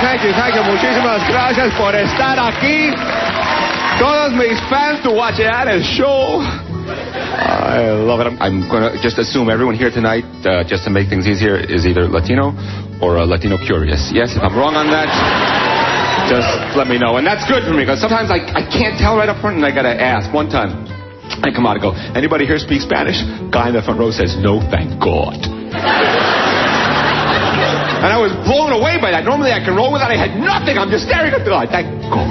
thank you, thank you. Muchísimas gracias por estar aquí. Todos mis fans to watch Alex show. I love it. I'm, I'm going to just assume everyone here tonight, uh, just to make things easier, is either Latino or a Latino curious. Yes, if I'm wrong on that, just let me know. And that's good for me because sometimes I, I can't tell right up front and I got to ask. One time, I come out and go, anybody here speak Spanish? Guy in the front row says, no, thank God. And I was blown away by that. Normally I can roll with that. I had nothing. I'm just staring at the light. Thank God.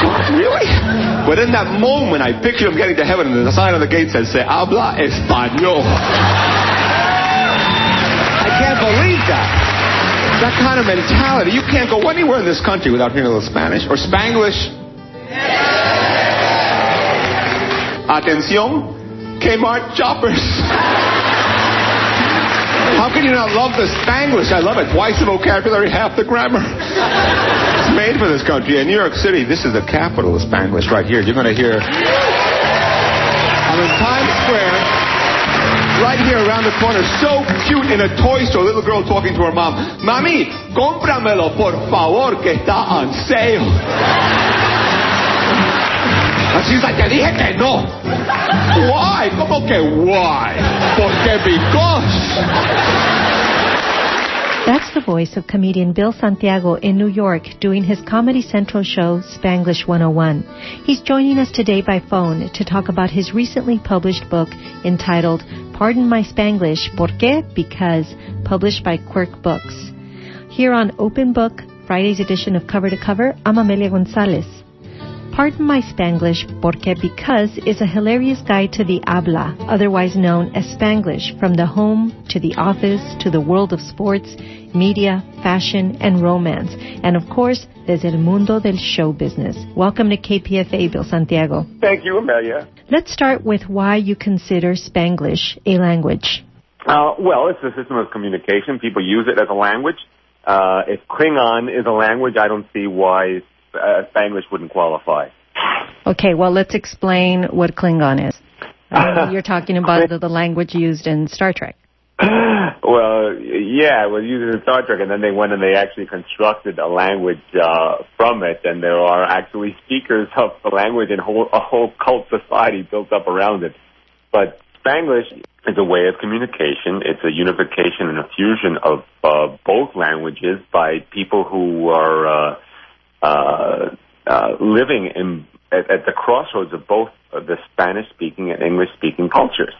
God, really? But in that moment, I pictured him getting to heaven, and the sign on the gate says, "Se habla español." I can't believe that. That kind of mentality. You can't go anywhere in this country without hearing a little Spanish or Spanglish. Atención, Kmart choppers. How can you not love the Spanglish? I love it. Twice the vocabulary, half the grammar. It's made for this country. In New York City, this is the capital of Spanglish right here. You're going to hear. I'm in Times Square, right here around the corner, so cute in a toy store. Little girl talking to her mom. Mami, cómpramelo por favor, que está on sale. Te dije que no. Why? ¿Cómo que why? Porque because. That's the voice of comedian Bill Santiago in New York doing his Comedy Central show Spanglish 101. He's joining us today by phone to talk about his recently published book entitled Pardon My Spanglish, ¿Por qué? Because, published by Quirk Books. Here on Open Book, Friday's edition of Cover to Cover, I'm Amelia Gonzalez. Pardon My Spanglish, porque because is a hilarious guide to the habla, otherwise known as Spanglish, from the home to the office to the world of sports, media, fashion, and romance, and of course, desde el mundo del show business. Welcome to KPFA, Bill Santiago. Thank you, Amelia. Let's start with why you consider Spanglish a language. Uh, well, it's a system of communication. People use it as a language. Uh, if Klingon is a language, I don't see why uh, Spanglish wouldn't qualify. Okay, well, let's explain what Klingon is. Uh, you're talking about the, the language used in Star Trek. well, yeah, it was used in Star Trek, and then they went and they actually constructed a language uh, from it, and there are actually speakers of the language and whole, a whole cult society built up around it. But Spanglish is a way of communication. It's a unification and a fusion of uh, both languages by people who are uh, living in at, at the crossroads of both the Spanish-speaking and English-speaking cultures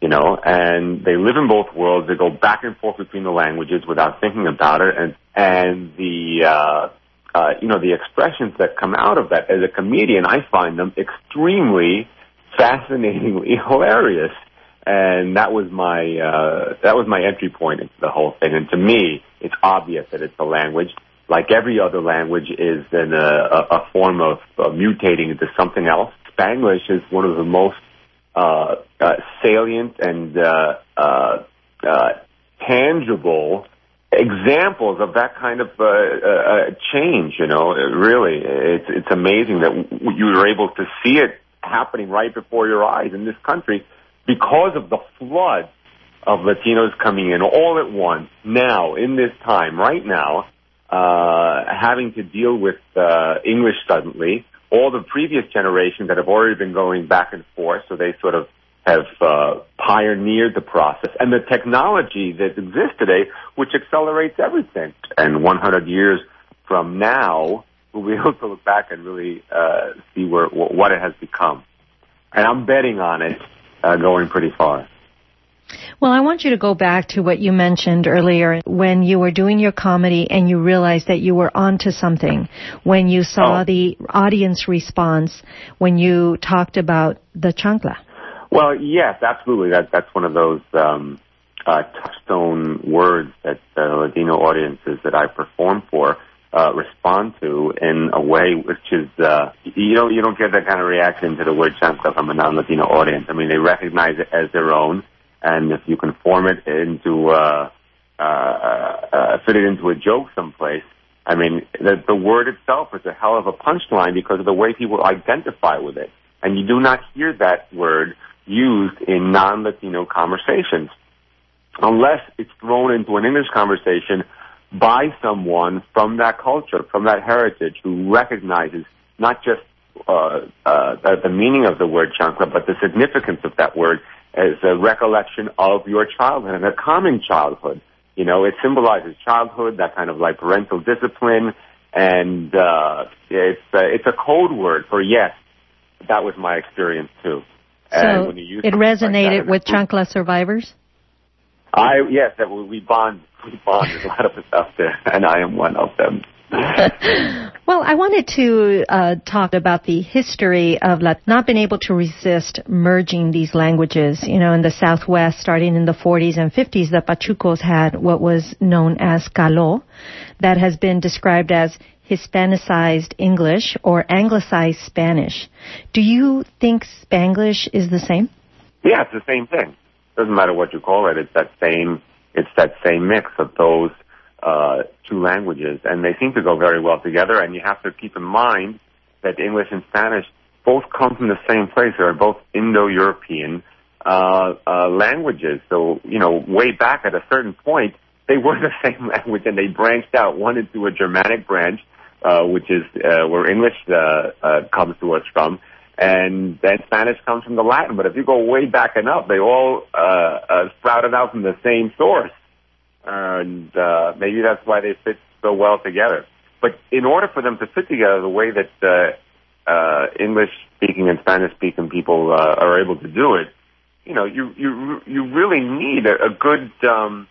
you know, and they live in both worlds. They go back and forth between the languages without thinking about it, and and the uh, uh, you know the expressions that come out of that. As a comedian, I find them extremely fascinatingly hilarious, and that was my uh, that was my entry point into the whole thing. And to me, it's obvious that it's a language. Like every other language is in a, a, form of uh, mutating into something else. Spanglish is one of the most uh, uh, salient and uh, uh, uh, tangible examples of that kind of change. You know, really, it's it's amazing that you were able to see it happening right before your eyes in this country because of the flood of Latinos coming in all at once now in this time right now, uh, having to deal with uh, English suddenly all the previous generations that have already been going back and forth, so they sort of have uh, pioneered the process and the technology that exists today, which accelerates everything. And 100 years from now, we'll be able to look back and really uh, see where what it has become. And I'm betting on it uh, going pretty far. Well, I want you to go back to what you mentioned earlier when you were doing your comedy and you realized that you were onto something. When you saw Oh. the audience response when you talked about the chancla. Well, yes, absolutely. That that's one of those um, uh, touchstone words that uh, Latino audiences that I perform for uh, respond to in a way which is uh, you don't you don't get that kind of reaction to the word chancla from a non-Latino audience. I mean, they recognize it as their own, and if you can form it into uh, uh, uh, fit it into a joke someplace. I mean, the, the word itself is a hell of a punchline because of the way people identify with it. And you do not hear that word used in non-Latino conversations. Unless it's thrown into an English conversation by someone from that culture, from that heritage, who recognizes not just uh, uh, the meaning of the word chancla, but the significance of that word as a recollection of your childhood and a common childhood. You know, it symbolizes childhood, that kind of like parental discipline, and uh, it's uh, it's a code word for yes. That was my experience too. So it resonated like with chancla survivors. I yes, that we bond we bond. There's a lot of us out there, and I am one of them. well, I wanted to uh, talk about the history of not being able to resist merging these languages. You know, in the Southwest, starting in the 40s and 50s, the Pachucos had what was known as Calo, that has been described as Hispanicized English or Anglicized Spanish. Do you think Spanglish is the same? Yeah, it's the same thing. Doesn't matter what you call it. It's that same. It's that same mix of those uh, two languages, and they seem to go very well together. And you have to keep in mind that English and Spanish both come from the same place. They're both Indo-European uh, uh, languages. So you know, way back at a certain point, they were the same language, and they branched out one into a Germanic branch, uh, which is uh, where English uh, uh, comes to us from, and then Spanish comes from the Latin. But if you go way back enough, they all uh, uh, sprouted out from the same source and uh, maybe that's why they fit so well together. But in order for them to fit together the way that uh, uh, English-speaking and Spanish-speaking people uh, are able to do it, you know, you you you really need a, a good um,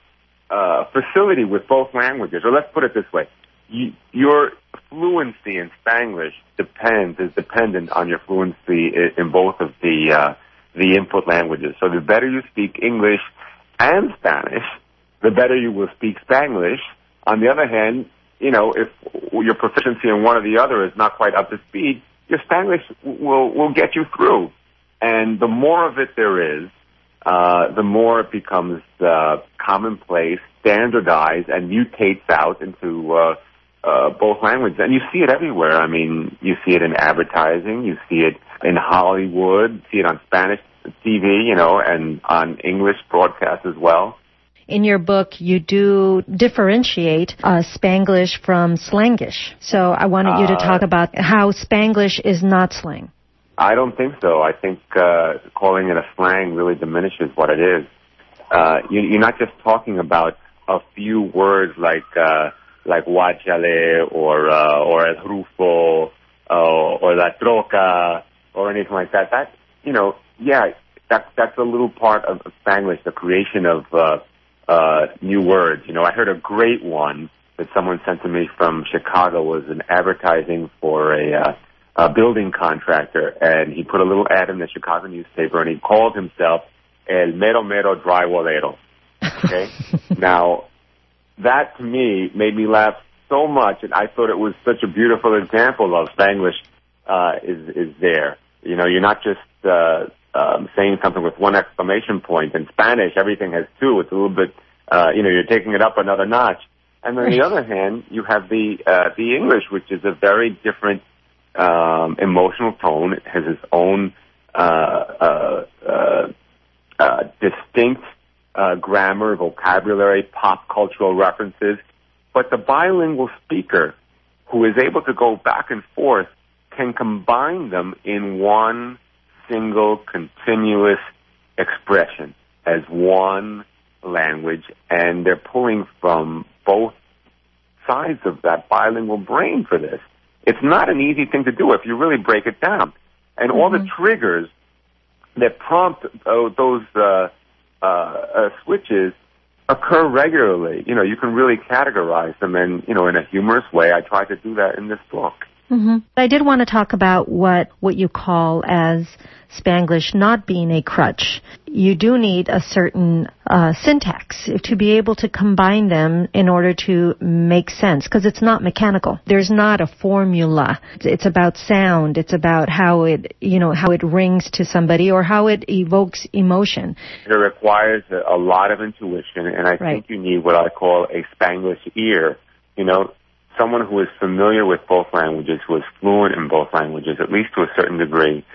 uh, facility with both languages. Or let's put it this way: you, your fluency in Spanglish depends is dependent on your fluency in, both of the uh, the input languages. So the better you speak English and Spanish, the better you will speak Spanglish. On the other hand, you know, if your proficiency in one or the other is not quite up to speed, your Spanglish will will get you through. And the more of it there is, uh, the more it becomes uh, commonplace, standardized, and mutates out into uh, uh, both languages. And you see it everywhere. I mean, you see it in advertising, you see it in Hollywood, see it on Spanish TV, you know, and on English broadcasts as well in your book, you do differentiate uh, Spanglish from Slangish. So I wanted you to talk uh, about how Spanglish is not slang. I don't think so. I think uh, calling it a slang really diminishes what it is. Uh, you, you're not just talking about a few words like uh, like guachale or uh, or el rufo or la troca or anything like that. That you know, yeah, that that's a little part of Spanglish, the creation of uh, new words. You know, I heard a great one that someone sent to me from Chicago was an advertising for a, uh, a building contractor, and he put a little ad in the Chicago newspaper, and he called himself El Mero Mero Drywallero. Okay, now that to me made me laugh so much, and I thought it was such a beautiful example of Spanglish uh, is is there. You know, you're not just uh, um, saying something with one exclamation point. In Spanish, everything has two. It's a little bit, uh, you know, you're taking it up another notch. And on the other hand, you have the uh, the English, which is a very different um, emotional tone. It has its own uh, uh, uh, uh, distinct uh, grammar, vocabulary, pop cultural references. But the bilingual speaker, who is able to go back and forth, can combine them in one single continuous expression as one language, and they're pulling from both sides of that bilingual brain for this. It's not an easy thing to do if you really break it down. And mm-hmm. all the mm-hmm. triggers that prompt uh, those uh, uh, uh, switches occur regularly. You know, you can really categorize them, and you know, in a humorous way. I try to do that in this book. Mm-hmm. I did want to talk about what what you call as Spanglish not being a crutch. You do need a certain uh, syntax to be able to combine them in order to make sense because it's not mechanical. There's not a formula. It's about sound. It's about how it you know how it rings to somebody or how it evokes emotion. It requires a lot of intuition, and I right. think you need what I call a Spanglish ear. You know, someone who is familiar with both languages, who is fluent in both languages, at least to a certain degree,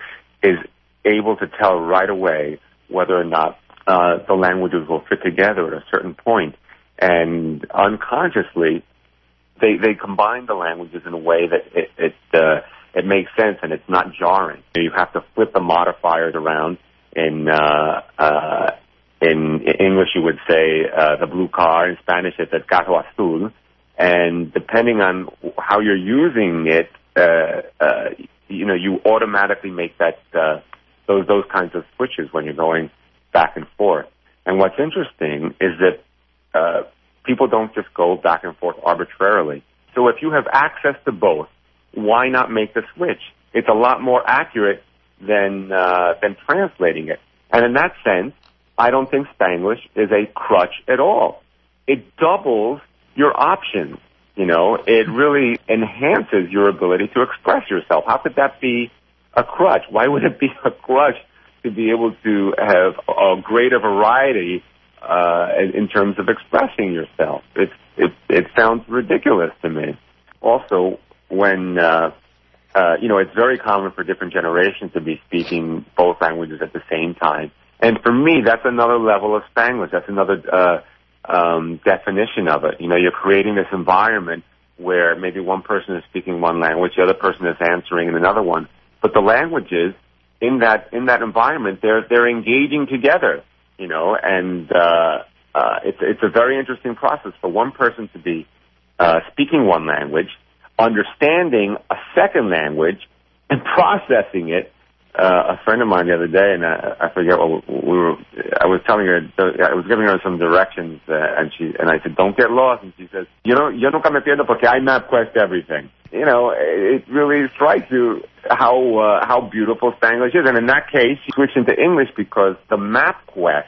is able to tell right away whether or not uh, the languages will fit together at a certain point. and unconsciously, they they combine the languages in a way that it it uh, it makes sense and it's not jarring. You have to flip the modifiers around. In uh, uh, in English, you would say uh, the blue car. In Spanish, it's el carro azul. And depending on how you're using it, uh, uh, you know, you automatically make that uh, those those kinds of switches when you're going back and forth. And what's interesting is that uh, people don't just go back and forth arbitrarily. So if you have access to both, why not make the switch? It's a lot more accurate than uh, than translating it. And in that sense, I don't think Spanglish is a crutch at all. It doubles your options. You know, it really enhances your ability to express yourself. How could that be a crutch? Why would it be a crutch to be able to have a greater variety uh, in terms of expressing yourself? It it it sounds ridiculous to me. Also, when uh, uh, you know, it's very common for different generations to be speaking both languages at the same time. And for me, that's another level of Spanglish. That's another uh, um, definition of it. You know, you're creating this environment where maybe one person is speaking one language, the other person is answering in another one, but the languages in that in that environment, they're they're engaging together. You know, and uh, uh, it's it's a very interesting process for one person to be uh, speaking one language, understanding a second language, and processing it uh, a friend of mine the other day, and I, I forget what we were. I was telling her, I was giving her some directions, uh, and she and I said, "Don't get lost." And she says, "You know, yo nunca me pierdo porque I MapQuest everything." You know, it really strikes you how uh, how beautiful Spanglish is, and in that case, she switched into English because the MapQuest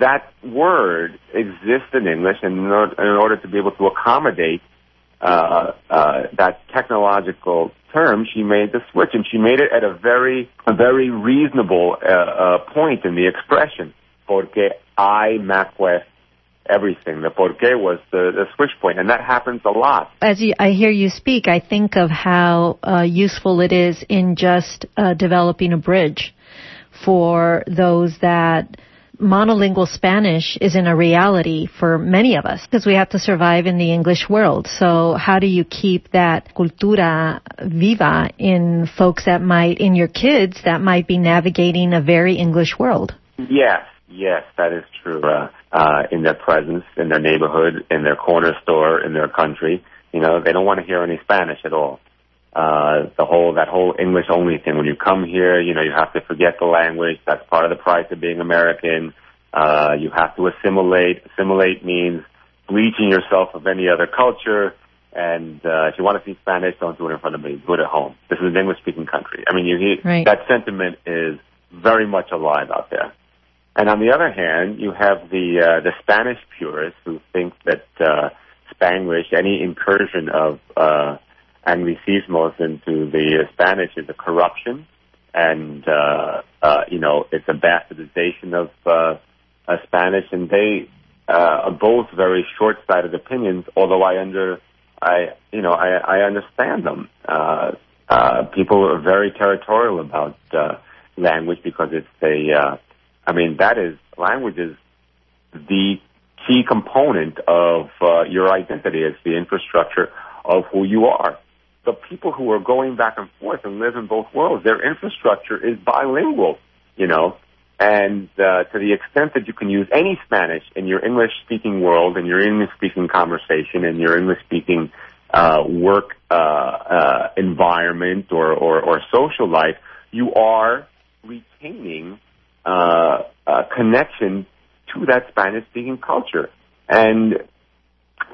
that word exists in English, and in order to be able to accommodate uh, uh, that technological term, she made the switch, and she made it at a very, a very reasonable uh, uh, point in the expression. Porque I MapQuest everything. The porque was the, the switch point, and that happens a lot. As you, I hear you speak, I think of how uh, useful it is in just uh, developing a bridge for those that monolingual Spanish isn't a reality for many of us because we have to survive in the English world. So how do you keep that cultura viva in folks that might, in your kids that might be navigating a very English world? Yes, yes, that is true. Uh, uh, in their presence, in their neighborhood, in their corner store, in their country, you know, they don't want to hear any Spanish at all uh, the whole that whole English only thing. When you come here, you know you have to forget the language. That's part of the price of being American. Uh, you have to assimilate. Assimilate means bleaching yourself of any other culture. And uh, if you want to speak Spanish, don't do it in front of me. Do it at home. This is an English-speaking country. I mean, you hear, right. that sentiment is very much alive out there. And on the other hand, you have the uh, the Spanish purists who think that uh, Spanglish, any incursion of uh, Anglicismos into the Spanish is a corruption, and uh, uh, you know it's a bastardization of uh, uh, Spanish, and they uh, are both very short-sighted opinions. Although I under, I you know I, I understand them. Uh, uh, people are very territorial about uh, language because it's a, uh, I mean that is language is the key component of uh, your identity. It's the infrastructure of who you are the people who are going back and forth and live in both worlds, their infrastructure is bilingual, you know, and uh, to the extent that you can use any Spanish in your English-speaking world, in your English-speaking conversation, in your English-speaking uh, work uh, uh, environment or, or, or social life, you are retaining uh, a connection to that Spanish-speaking culture, and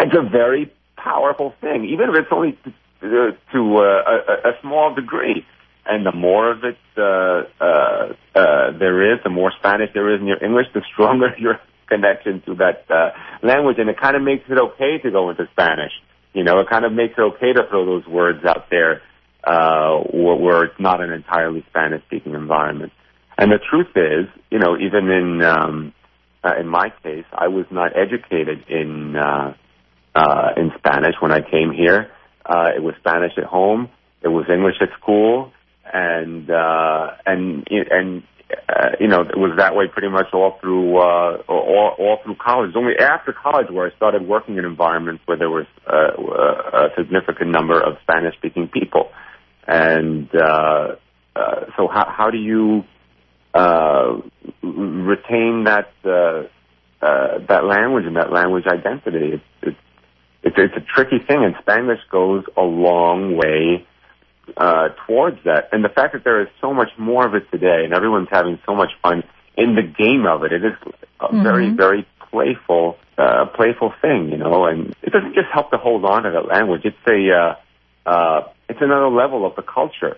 it's a very powerful thing, even if it's only to uh, a, a small degree. And the more of it uh, uh, uh, there is, the more Spanish there is in your English, the stronger your connection to that uh, language. And it kind of makes it okay to go into Spanish. You know, it kind of makes it okay to throw those words out there uh, where, where it's not an entirely Spanish-speaking environment. And the truth is, you know, even in um, uh, in my case, I was not educated in uh, uh, in Spanish when I came here. Uh, it was Spanish at home. It was English at school, and uh, and and uh, you know, it was that way pretty much all through uh, all, all through college. Only after college where I started working in environments where there was uh, a significant number of Spanish-speaking people, and uh, uh, so how how do you uh, retain that uh, uh, that language and that language identity? It's, it's it's a tricky thing, and Spanglish goes a long way uh, towards that. And the fact that there is so much more of it today, and everyone's having so much fun in the game of it, it is a mm-hmm. very, very playful, uh, playful thing, you know. And it doesn't just help to hold on to that language. It's a, uh, uh, it's another level of the culture,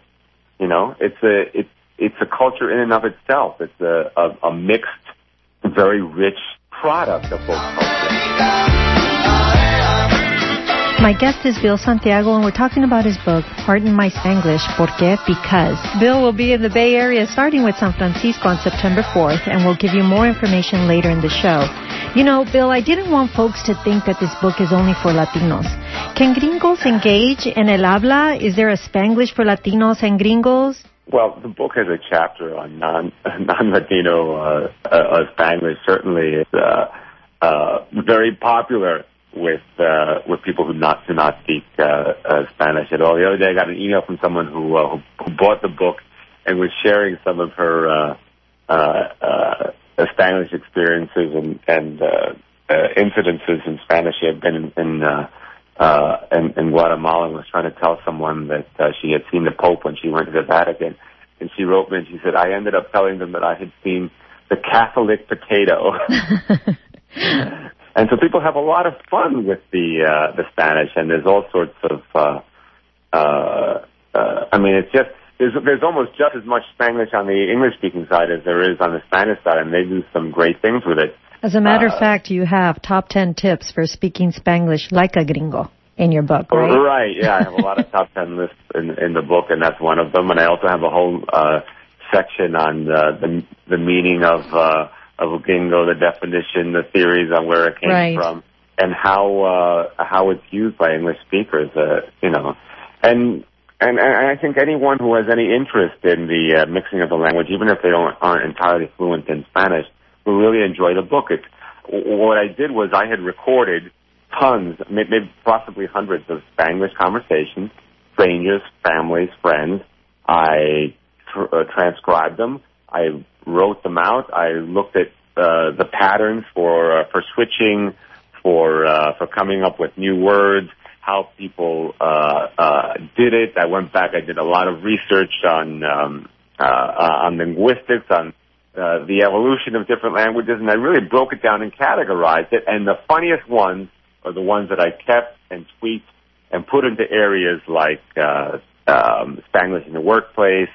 you know. It's a, it's, it's a culture in and of itself. It's a, a, a mixed, very rich product of both cultures. My guest is Bill Santiago, and we're talking about his book, Pardon My Spanglish, Porque? Because. Bill will be in the Bay Area starting with San Francisco on September 4th, and we'll give you more information later in the show. You know, Bill, I didn't want folks to think that this book is only for Latinos. Can gringos engage in el habla? Is there a Spanglish for Latinos and gringos? Well, the book has a chapter on non non Latino uh, uh, Spanglish. Certainly, it's uh, uh, very popular with uh, with people who not do not speak uh, uh, Spanish at all. The other day, I got an email from someone who uh, who bought the book and was sharing some of her uh, uh, uh, Spanish experiences and and uh, uh, incidences in Spanish. She had been in in, uh, uh, in, in Guatemala and was trying to tell someone that uh, she had seen the Pope when she went to the Vatican. And she wrote me and she said, I ended up telling them that I had seen the Catholic potato. And so people have a lot of fun with the uh, the Spanish, and there's all sorts of. Uh, uh, uh, I mean, it's just there's there's almost just as much Spanglish on the English speaking side as there is on the Spanish side, and they do some great things with it. As a matter uh, of fact, you have top ten tips for speaking Spanglish like a gringo in your book, right? Right. Yeah, I have a lot of top ten lists in in the book, and that's one of them. And I also have a whole uh, section on uh, the the meaning of. Uh, of gringo, the definition, the theories on where it came right. from, and how uh, how it's used by English speakers. Uh, you know, and and, and I think anyone who has any interest in the uh, mixing of the language, even if they don't aren't entirely fluent in Spanish, will really enjoy the book. What I did was I had recorded tons, maybe possibly hundreds of Spanish conversations, strangers, families, friends. I tr- uh, transcribed them. I wrote them out. I looked at uh, the patterns for uh, for switching, for uh, for coming up with new words, how people uh, uh, did it. I went back. I did a lot of research on um, uh, uh, on linguistics, on uh, the evolution of different languages, and I really broke it down and categorized it. And the funniest ones are the ones that I kept and tweaked and put into areas like uh, um, Spanglish in the workplace,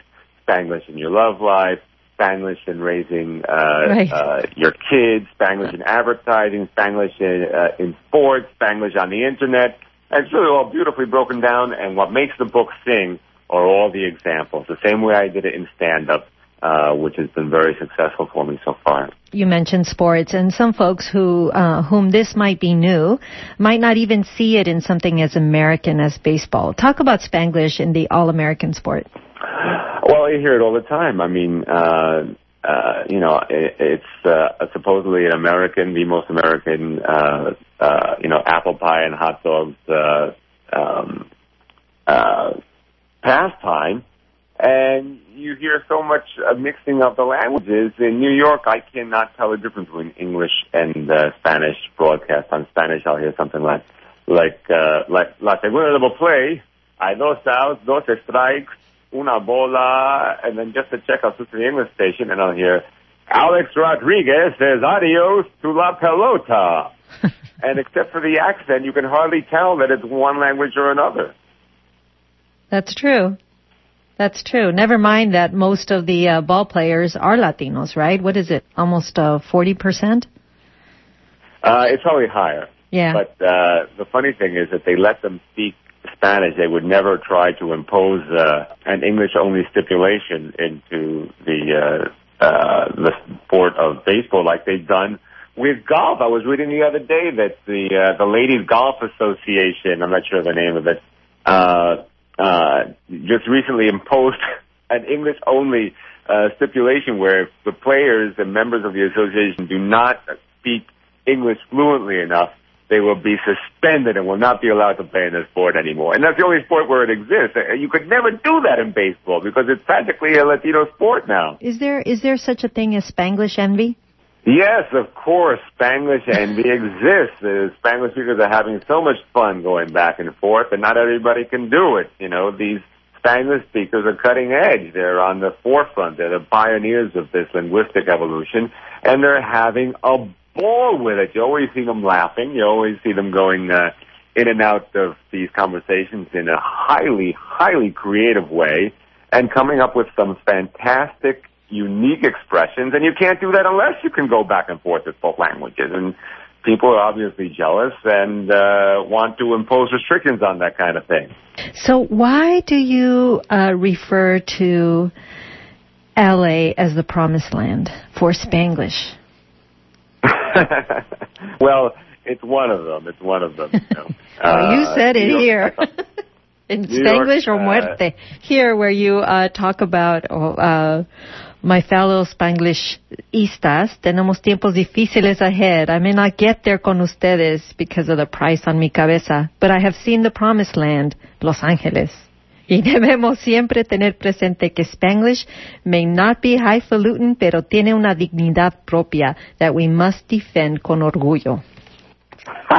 Spanglish in your love life, Spanglish in raising uh, right. uh, your kids, Spanglish in advertising, Spanglish in, uh, in sports, Spanglish on the internet. And it's really all beautifully broken down, and what makes the book sing are all the examples, the same way I did it in stand-up. Uh, which has been very successful for me so far. You mentioned sports, and some folks who uh, whom this might be new might not even see it in something as American as baseball. Talk about Spanglish in the all-American sport. Well, you hear it all the time. I mean, uh, uh, you know, it, it's uh, supposedly an American, the most American, uh, uh, you know, apple pie and hot dogs uh, um, uh, pastime. And you hear so much uh, mixing of the languages. In New York, I cannot tell the difference between English and uh, Spanish broadcast. On Spanish, I'll hear something like, like, uh, like, La Segunda Double Play, hay dos outs, dos strikes, una bola, and then just to check, I'll switch to the English station and I'll hear Alex Rodriguez says adios to la pelota. and except for the accent, you can hardly tell that it's one language or another. That's true. That's true. Never mind that most of the uh, ball players are Latinos, right? What is it? Almost uh, 40%? Uh, it's probably higher. Yeah. But uh, the funny thing is that they let them speak Spanish, they would never try to impose uh, an English-only stipulation into the uh, uh, the sport of baseball like they've done with golf. I was reading the other day that the uh, the Ladies Golf Association, I'm not sure of the name of it, uh, uh, just recently imposed an English-only uh, stipulation where the players and members of the association do not speak English fluently enough, they will be suspended and will not be allowed to play in the sport anymore. And that's the only sport where it exists. You could never do that in baseball because it's practically a Latino sport now. Is there is there such a thing as Spanglish envy? Yes, of course, Spanglish envy exists. The Spanglish speakers are having so much fun going back and forth, and not everybody can do it. You know, these Spanglish speakers are cutting edge. They're on the forefront. They're the pioneers of this linguistic evolution, and they're having a ball with it. You always see them laughing. You always see them going uh, in and out of these conversations in a highly, highly creative way, and coming up with some fantastic unique expressions, and you can't do that unless you can go back and forth with both languages. And people are obviously jealous and uh, want to impose restrictions on that kind of thing. So why do you uh, refer to LA as the promised land for Spanglish? well, it's one of them. It's one of them. You, know. well, you Uh, said it New York- here. In Spanglish or uh, muerte. Here where you uh, talk about uh, my fellow Spanglishistas, tenemos tiempos difíciles ahead. I may not get there con ustedes because of the price on mi cabeza, but I have seen the promised land, Los Angeles. Y debemos siempre tener presente que Spanglish may not be highfalutin, pero tiene una dignidad propia that we must defend con orgullo.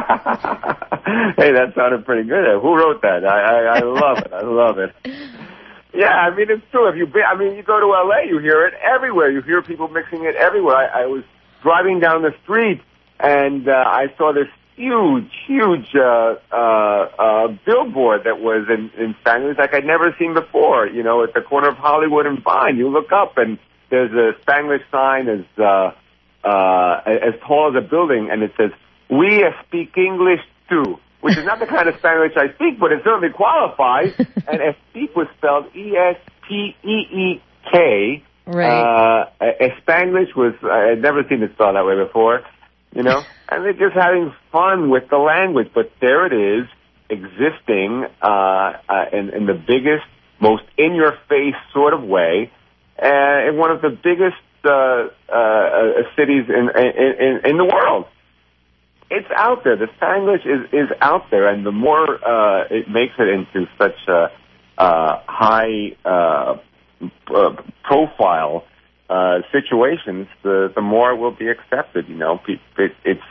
hey, that sounded pretty good. Who wrote that? I, I, I love it. I love it. Yeah, I mean it's true. If you, be, I mean, you go to LA, you hear it everywhere. You hear people mixing it everywhere. I, I was driving down the street and uh, I saw this huge, huge uh, uh, uh, billboard that was in, in Spanglish like I'd never seen before. You know, at the corner of Hollywood and Vine, you look up and there's a Spanglish sign as uh, uh, as tall as a building, and it says "We speak English too." Which is not the kind of Spanglish I speak, but it certainly qualifies. and speak was spelled E S P E E K. Right. Uh, a- a Spanglish was I had never seen it spelled that way before, you know. and they're just having fun with the language, but there it is, existing uh, uh, in, in the biggest, most in-your-face sort of way, uh, in one of the biggest uh, uh, uh, cities in, in in in the world it's out there. The Spanglish is is out there, and the more uh, it makes it into such a uh, high uh, uh, profile uh, situations, the the more it will be accepted. You know, it, it's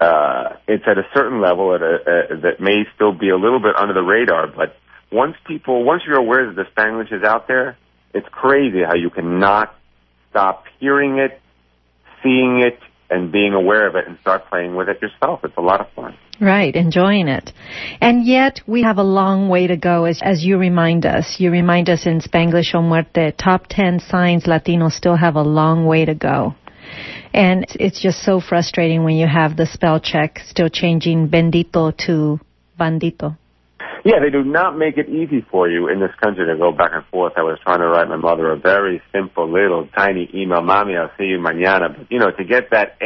uh, it's at a certain level at a, that may still be a little bit under the radar, but once people, once you're aware that the Spanglish is out there, it's crazy how you cannot stop hearing it, seeing it, and being aware of it and start playing with it yourself. It's a lot of fun. Right, enjoying it. And yet we have a long way to go as, as you remind us. You remind us in Spanglish o Muerte, top 10 signs Latinos still have a long way to go. And it's- just so frustrating when you have the spell check still changing bendito to bandito. Yeah, they do not make it easy for you in this country to go back and forth. I was trying to write my mother a very simple little tiny email, Mommy, I'll see you mañana. But, you know, to get that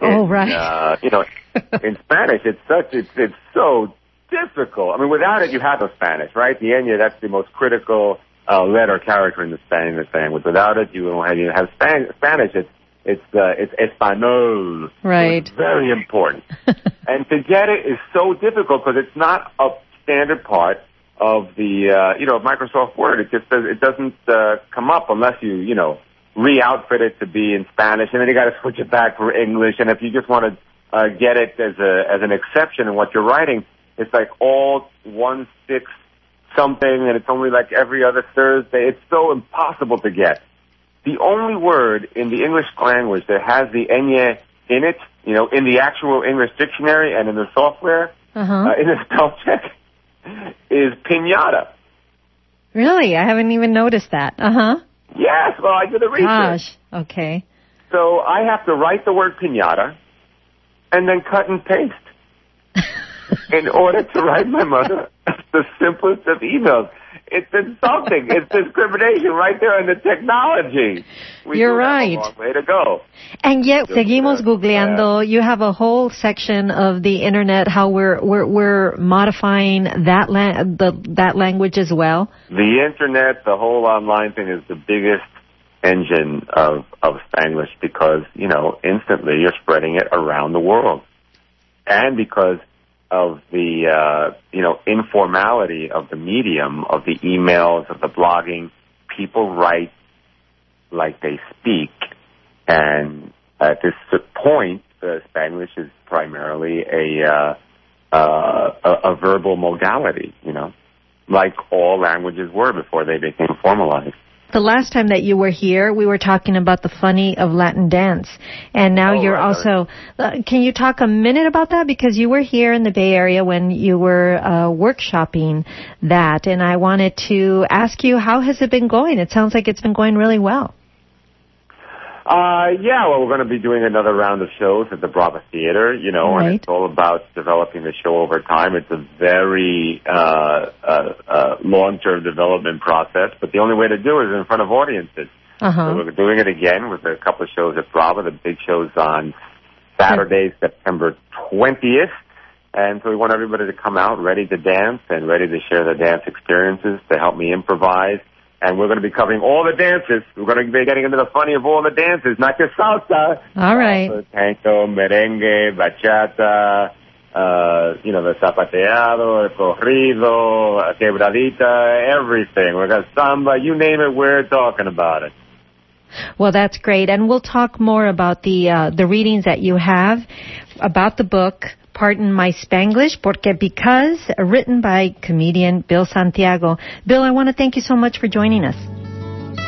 enya. Oh, right. Uh, you know, in Spanish, it's such, it's, it's so difficult. I mean, without it, you have the Spanish, right? The enya, that's the most critical uh, letter character in the Spanish language. Without it, you don't have, you have Span- Spanish. It's, it's, uh, it's Espanol. So Right. it's very important. and to get it is so difficult because it's not a standard part of the uh, you know Microsoft Word. It just does, it doesn't uh, come up unless you you know re-outfit it to be in Spanish, and then you got to switch it back for English. And if you just want to uh, get it as a as an exception in what you're writing, it's like all one six something, and it's only like every other Thursday. It's so impossible to get. The only word in the English language that has the enye in it, you know, in the actual English dictionary and in the software, Uh-huh. uh, in the spell check, is pinata. Really? I haven't even noticed that. Uh-huh. Yes, well, I did the research. Gosh. Okay. So I have to write the word pinata and then cut and paste in order to write my mother the simplest of emails. It's insulting. it's discrimination right there in the technology. We You're right. way to go. And yet, Just, seguimos uh, googleando. You have a whole section of the internet how we're we're we're modifying that la- the that language as well. The internet, the whole online thing is the biggest engine of, of Spanglish because, you know, instantly you're spreading it around the world. And because of the, uh, you know, informality of the medium, of the emails, of the blogging, people write like they speak. And at this point, uh, Spanglish is primarily a, uh, uh, a, a verbal modality, you know, like all languages were before they became formalized. The last time that you were here, we were talking about the funny of Latin dance, and now oh, you're right, also. Uh, can you talk a minute about that because you were here in the Bay Area when you were uh, workshopping that, and I wanted to ask you how has it been going? It sounds like it's been going really well. Uh, yeah, well, we're going to be doing another round of shows at the Brava Theater, you know, Right. and it's all about developing the show over time. It's a very uh, uh, uh, long-term development process, but the only way to do it is in front of audiences. Uh So we're doing it again with a couple of shows at Brava. The big show's on Saturday, September 20th. And so we want everybody to come out ready to dance and ready to share their dance experiences to help me improvise. And we're going to be covering all the dances. We're going to be getting into the funny of all the dances, not just salsa. All right. Also tango, merengue, bachata, uh, you know, the zapateado, el corrido, quebradita, everything. We got samba, you name it, we're talking about it. Well, that's great, and we'll talk more about the uh, the readings that you have about the book. Pardon my Spanglish, porque because written by comedian Bill Santiago. Bill, I want to thank you so much for joining us.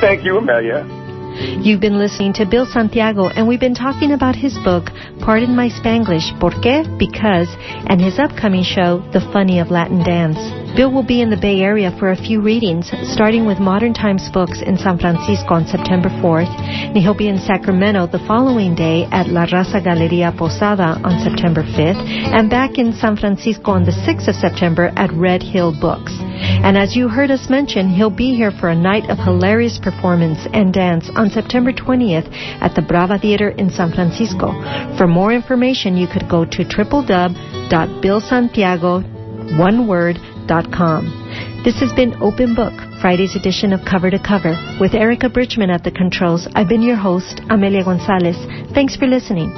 Thank you, Amelia. You've been listening to Bill Santiago, and we've been talking about his book, Pardon My Spanglish, Porque, Because, and his upcoming show, The Funny of Latin Dance. Bill will be in the Bay Area for a few readings, starting with Modern Times Books in San Francisco on September 4th, and he'll be in Sacramento the following day at La Raza Galeria Posada on September 5th, and back in San Francisco on the 6th of September at Red Hill Books. And as you heard us mention, he'll be here for a night of hilarious performance and dance on September 20th at the Brava Theater in San Francisco. For more information, you could go to www.billsantiago.com. This has been Open Book, Friday's edition of Cover to Cover. With Erica Bridgman at the controls, I've been your host, Amelia Gonzalez. Thanks for listening.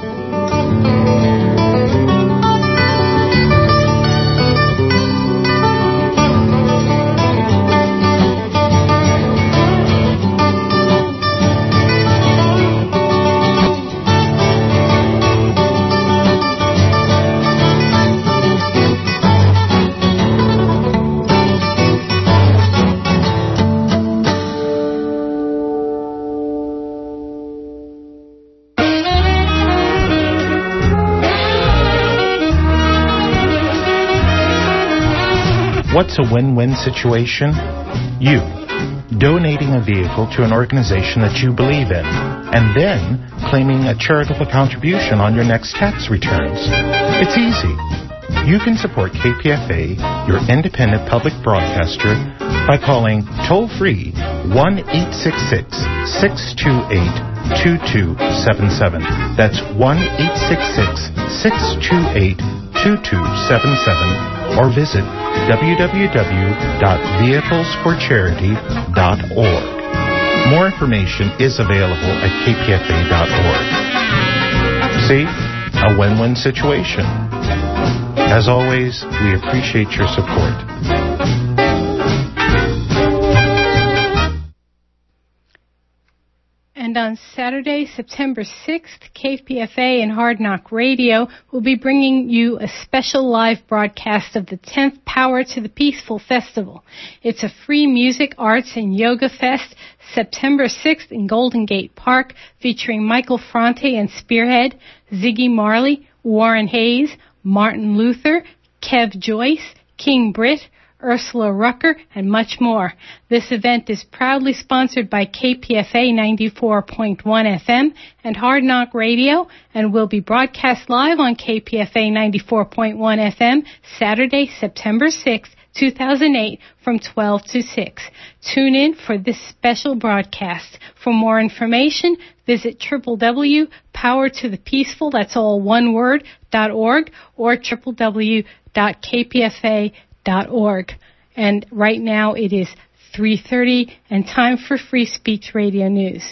What's a win-win situation? You donating a vehicle to an organization that you believe in, and then claiming a charitable contribution on your next tax returns. It's easy. You can support KPFA, your independent public broadcaster, by calling toll free 1 866 628 2277. That's 1 866 628 2277 or visit www.vehiclesforcharity.org. More information is available at kpfa.org. See? A win-win situation. As always, we appreciate your support. And on Saturday, September 6th, KPFA and Hard Knock Radio will be bringing you a special live broadcast of the 10th Power to the Peaceful Festival. It's a free music, arts, and yoga fest September 6th in Golden Gate Park featuring Michael Franti and Spearhead, Ziggy Marley, Warren Haynes, Martin Luther, Kev Choice, King Britt, Ursula Rucker, and much more. This event is proudly sponsored by KPFA 94.1 FM and Hard Knock Radio and will be broadcast live on KPFA 94.1 FM Saturday, September 6th, 2008 from 12 to 6. Tune in for this special broadcast. For more information, visit www.powertothepeaceful, that's all one word, org, or www.kpfa.org org. And right now it is 3.30 and time for Free Speech Radio News.